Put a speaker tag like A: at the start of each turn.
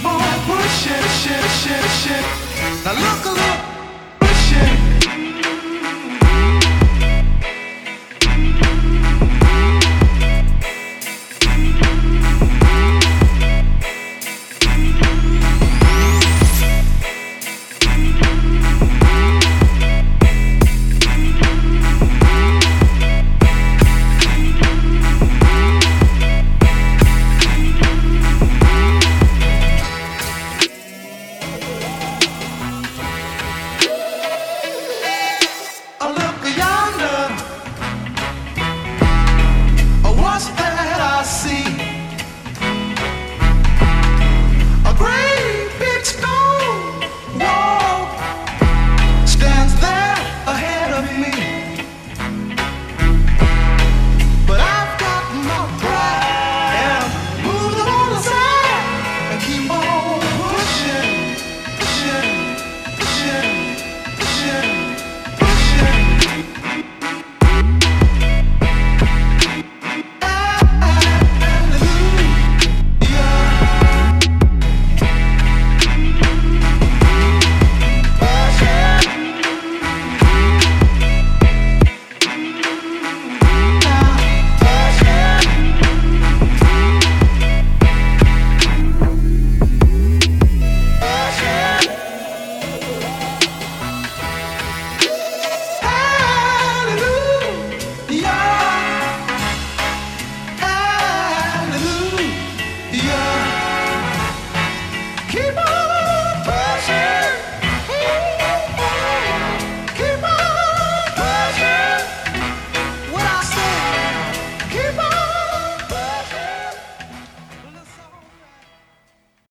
A: Keep on pushing, shit, shit, shit. Now look